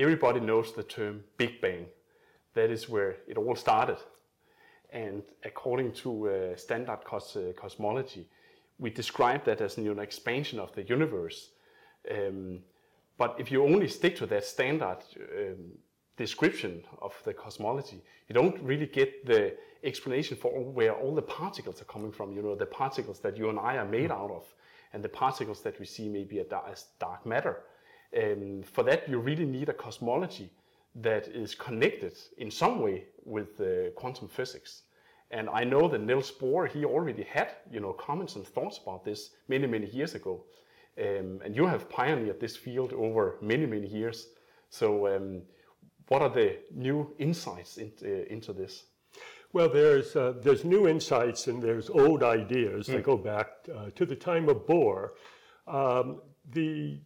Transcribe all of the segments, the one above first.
everybody knows the term Big Bang. That is where it all started. And according to uh, standard cos- uh, cosmology, we describe that as an expansion of the universe. Um, but if you only stick to that standard um, description of the cosmology, you don't really get the explanation for where all the particles are coming from. You know, the particles that you and I are made out of, and the particles that we see maybe as dark matter. Um, for that, you really need a cosmology that is connected in some way with uh, quantum physics. And I know that Niels Bohr, he already had, you know, comments and thoughts about this many, many years ago. Um, and you have pioneered this field over many, many years. So um, what are the new insights in, uh, into this? Well, there's, uh, there's new insights and there's old ideas mm. that go back uh, to the time of Bohr. Um, the,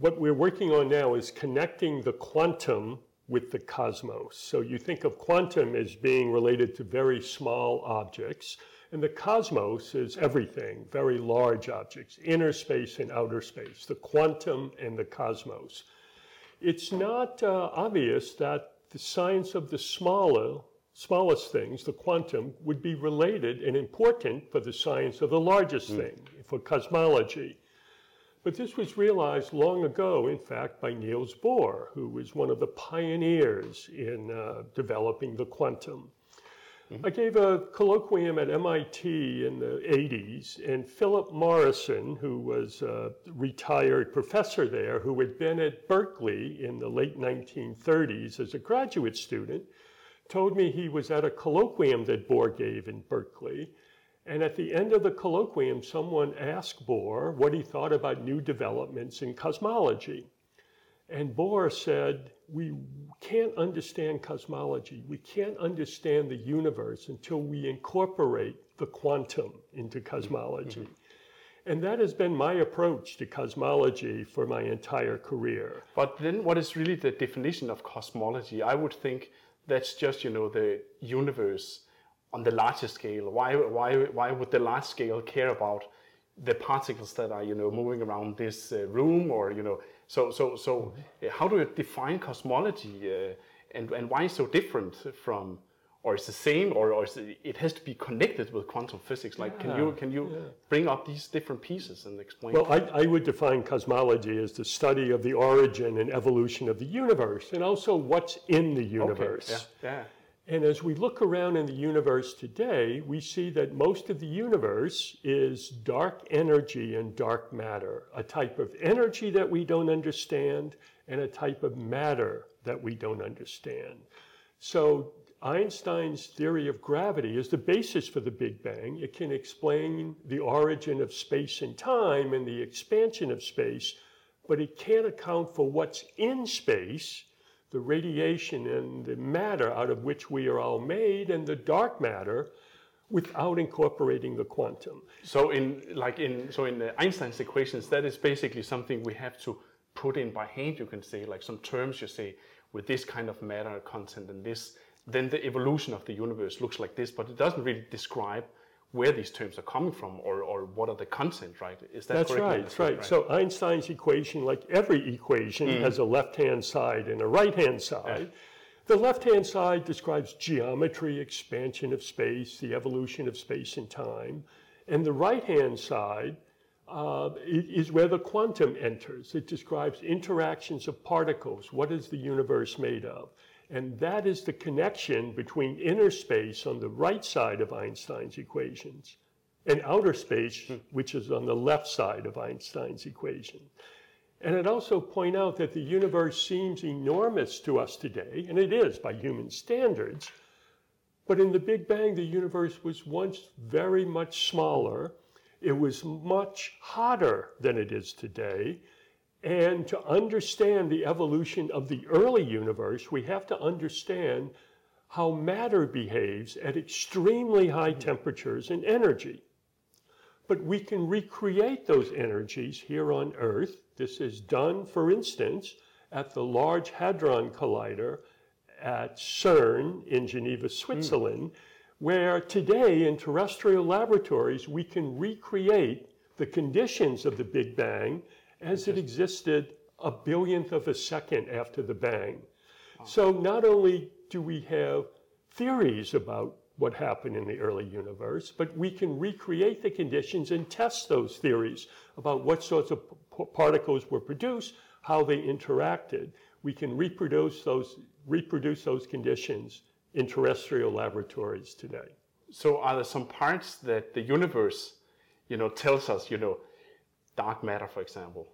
what we're working on now is connecting the quantum with the cosmos. So you think of quantum as being related to very small objects, and the cosmos is everything, very large objects, inner space and outer space, the quantum and the cosmos. It's not uh, obvious that the science of the smaller, smallest things, the quantum, would be related and important for the science of the largest mm. thing, for cosmology. But this was realized long ago, in fact, by Niels Bohr, who was one of the pioneers in uh, developing the quantum. Mm-hmm. I gave a colloquium at MIT in the 80s, and Philip Morrison, who was a retired professor there, who had been at Berkeley in the late 1930s as a graduate student, told me he was at a colloquium that Bohr gave in Berkeley, and at the end of the colloquium, someone asked Bohr what he thought about new developments in cosmology. And Bohr said, We can't understand cosmology. We can't understand the universe until we incorporate the quantum into cosmology. Mm-hmm. And that has been my approach to cosmology for my entire career. But then, what is really the definition of cosmology? I would think that's just, you know, the universe on the larger scale? Why, why, why would the large scale care about the particles that are, you know, moving around this uh, room or, you know, so, so, so uh, how do you define cosmology uh, and, and why is so different from, or is the same or, or it, it, has to be connected with quantum physics? Like, yeah, can you, can you yeah. bring up these different pieces and explain? Well, I, I would define cosmology as the study of the origin and evolution of the universe and also what's in the universe. Okay. Yeah. yeah. And as we look around in the universe today, we see that most of the universe is dark energy and dark matter, a type of energy that we don't understand and a type of matter that we don't understand. So Einstein's theory of gravity is the basis for the Big Bang. It can explain the origin of space and time and the expansion of space, but it can't account for what's in space the radiation and the matter out of which we are all made and the dark matter without incorporating the quantum. So in like in so in Einstein's equations, that is basically something we have to put in by hand. You can say like some terms you say with this kind of matter content and this, then the evolution of the universe looks like this, but it doesn't really describe where these terms are coming from or, or what are the content, right? Is that That's right, that's right. right. So Einstein's equation, like every equation, mm. has a left-hand side and a right-hand side. Yeah. The left-hand side describes geometry, expansion of space, the evolution of space and time. And the right-hand side uh, is where the quantum enters. It describes interactions of particles. What is the universe made of? And that is the connection between inner space on the right side of Einstein's equations and outer space, hmm. which is on the left side of Einstein's equation. And I'd also point out that the universe seems enormous to us today, and it is by human standards. But in the Big Bang, the universe was once very much smaller. It was much hotter than it is today. And to understand the evolution of the early universe, we have to understand how matter behaves at extremely high temperatures and energy. But we can recreate those energies here on Earth. This is done, for instance, at the Large Hadron Collider at CERN in Geneva, Switzerland, mm. where today in terrestrial laboratories we can recreate the conditions of the Big Bang as it existed a billionth of a second after the bang. So not only do we have theories about what happened in the early universe, but we can recreate the conditions and test those theories about what sorts of p- particles were produced, how they interacted. We can reproduce those, reproduce those conditions in terrestrial laboratories today. So are there some parts that the universe, you know, tells us, you know, dark matter, for example?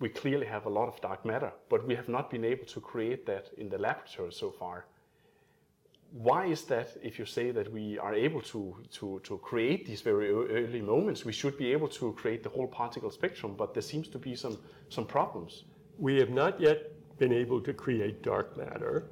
We clearly have a lot of dark matter, but we have not been able to create that in the laboratory so far. Why is that if you say that we are able to, to, to create these very early moments, we should be able to create the whole particle spectrum, but there seems to be some, some problems. We have not yet been able to create dark matter.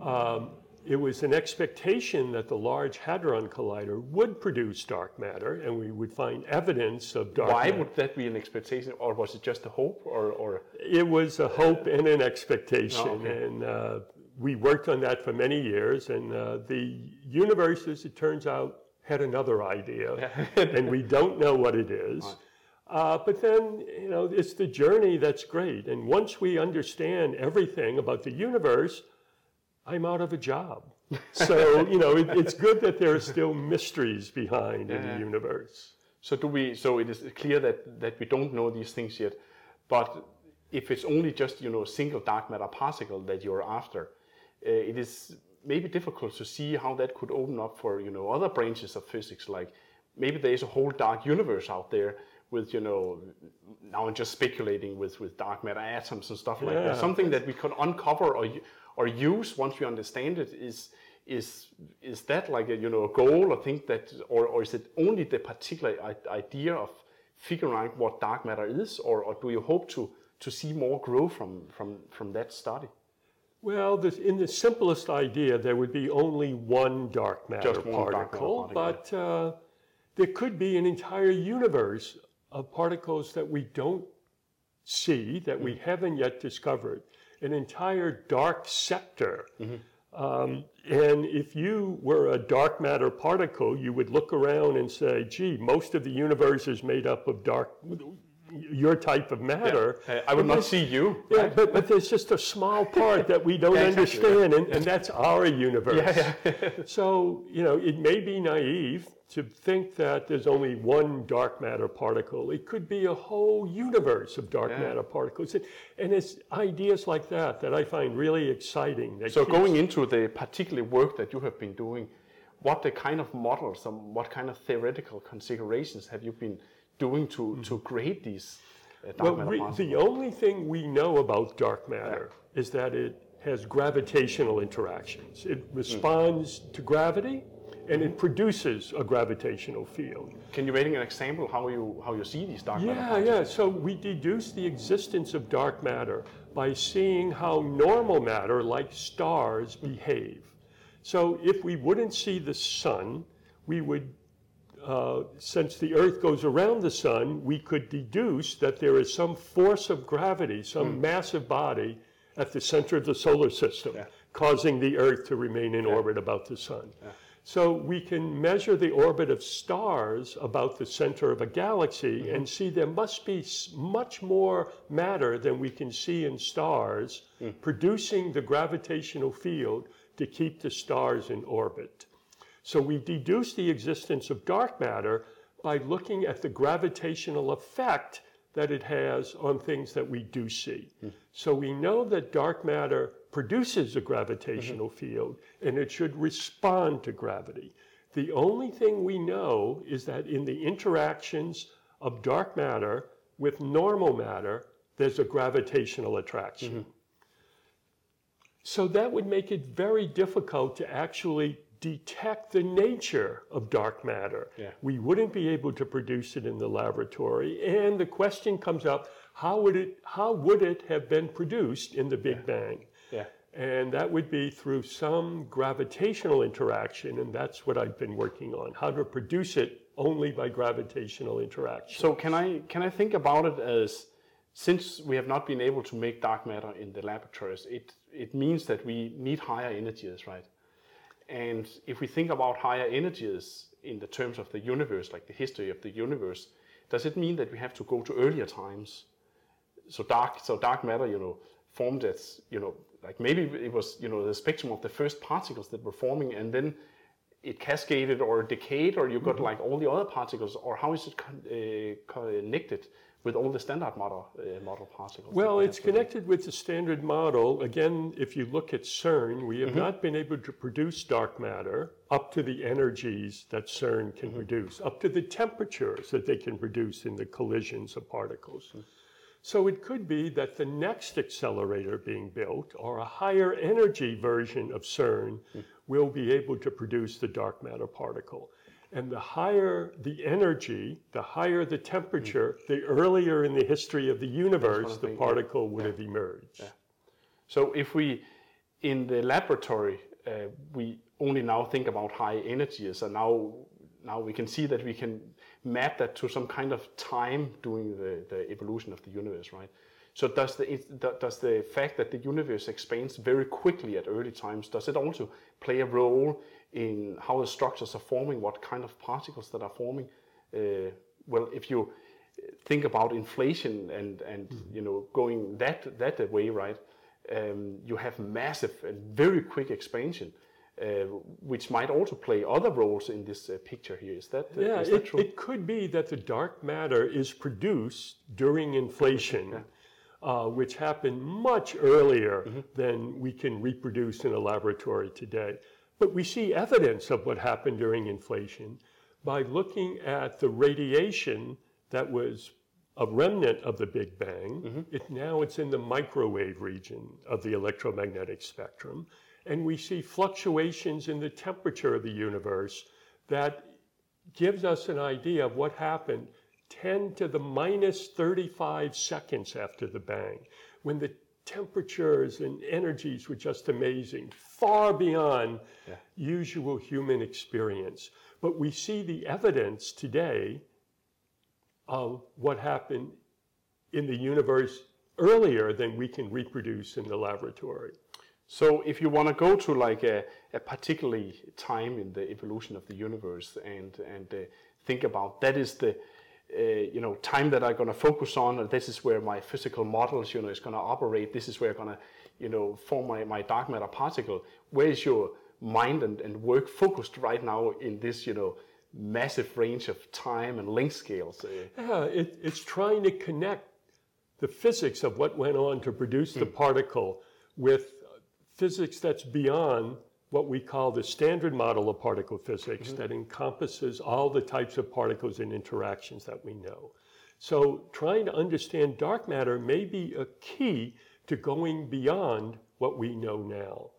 Um, it was an expectation that the Large Hadron Collider would produce dark matter and we would find evidence of dark matter. Why matter. would that be an expectation, or was it just a hope, or, or It was a hope and an expectation, Oh, okay. and uh, we worked on that for many years. And uh, the universe, as it turns out, had another idea, and we don't know what it is. Uh, but then, you know, it's the journey that's great. And once we understand everything about the universe, I'm out of a job. So, you know, it, it's good that there are still mysteries behind in the universe. So do we? So it is clear that that we don't know these things yet, but if it's only just you know a single dark matter particle that you're after, uh, it is maybe difficult to see how that could open up for you know other branches of physics. Like maybe there is a whole dark universe out there with you know now I'm just speculating with with dark matter atoms and stuff like that. Something that we could uncover or or use once we understand it is is is that like a you know a goal or think that or, or is it only the particular idea of figuring out what dark matter is or, or do you hope to to see more grow from from from that study? Well, this, in the simplest idea, there would be only one dark matter Just one dark matter particle, particle, but uh, there could be an entire universe of particles that we don't see, that we haven't yet discovered, an entire dark sector. Um, and if you were a dark matter particle, you would look around and say, gee, most of the universe is made up of dark, your type of matter. Uh, I would not see you yeah, but, but there's just a small part that we don't Yeah, exactly, understand, and, and that's our universe. Yeah, so, you know, it may be naive to think that there's only one dark matter particle. It could be a whole universe of dark Yeah. matter particles. And, and it's ideas like that that I find really exciting. that so going into the particular work that you have been doing what the kind of models and what kind of theoretical considerations have you been doing to to create these uh, dark Well, the only thing we know about dark matter is that it has gravitational interactions. It responds to gravity and it produces a gravitational field. Can you make an example how you how you see these dark matter Yeah, yeah. So we deduce the existence of dark matter by seeing how normal matter, like stars, behave. So if we wouldn't see the sun, we would, uh, since the Earth goes around the sun, we could deduce that there is some force of gravity, some hmm. massive body at the center of the solar system, causing the Earth to remain in orbit about the sun. So we can measure the orbit of stars about the center of a galaxy mm-hmm. and see there must be much more matter than we can see in stars hmm. producing the gravitational field to keep the stars in orbit. So we deduce the existence of dark matter by looking at the gravitational effect that it has on things that we do see. So we know that dark matter produces a gravitational mm-hmm. field and it should respond to gravity. The only thing we know is that in the interactions of dark matter with normal matter, there's a gravitational attraction. Mm-hmm. So that would make it very difficult to actually detect the nature of dark matter. Yeah. We wouldn't be able to produce it in the laboratory. And the question comes up, how would it, how would it have been produced in the Big Bang? Yeah. And that would be through some gravitational interaction, and that's what I've been working on, how to produce it only by gravitational interaction. So can I can I think about it as since we have not been able to make dark matter in the laboratories, it it means that we need higher energies, right? And if we think about higher energies in the terms of the universe, like the history of the universe, does it mean that we have to go to earlier times? So dark, so dark matter, you know, formed as, you know, like maybe it was, you know, the spectrum of the first particles that were forming, and then it cascaded or decayed, or you got like all the other particles, or how is it con- uh, connected with all the standard model uh, model particles? Well, it's connected with the standard model. Again, if you look at CERN, we have mm-hmm. not been able to produce dark matter up to the energies that CERN can mm-hmm. produce, up to the temperatures that they can produce in the collisions of particles. Mm-hmm. So it could be that the next accelerator being built, or a higher energy version of CERN, mm. will be able to produce the dark matter particle. And the higher the energy, the higher the temperature, the earlier in the history of the universe the particle would have emerged. So if we, in the laboratory, uh, we only now think about high energies, and now now we can see that we can map that to some kind of time during the, the evolution of the universe, right? So does the does the fact that the universe expands very quickly at early times does it also play a role in how the structures are forming, what kind of particles that are forming? Uh, well, if you think about inflation and and you know going that that way, right? Um, you have massive and very quick expansion, uh, which might also play other roles in this uh, picture here. Is that uh, Yeah, is that it, true? it could be that the dark matter is produced during inflation, uh, which happened much earlier Mm-hmm. than we can reproduce in a laboratory today. But we see evidence of what happened during inflation by looking at the radiation that was a remnant of the Big Bang. Mm-hmm. It, now it's in the microwave region of the electromagnetic spectrum. And we see fluctuations in the temperature of the universe that gives us an idea of what happened 10 to the minus 35 seconds after the bang, when the temperatures and energies were just amazing, far beyond usual human experience. But we see the evidence today of what happened in the universe earlier than we can reproduce in the laboratory. So if you want to go to like a, a particularly time in the evolution of the universe and and uh, think about that is the uh, you know time that I'm going to focus on and this is where my physical models you know is going to operate. This is where I'm going to you know form my, my dark matter particle. Where is your mind and, and work focused right now in this you know massive range of time and length scales? Uh, Yeah, it, it's trying to connect the physics of what went on to produce the particle with physics that's beyond what we call the standard model of particle physics mm-hmm. that encompasses all the types of particles and interactions that we know. So, trying to understand dark matter may be a key to going beyond what we know now.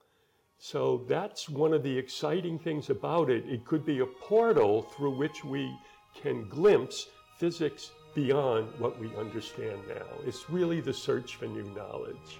So that's one of the exciting things about it. It could be a portal through which we can glimpse physics beyond what we understand now. It's really the search for new knowledge.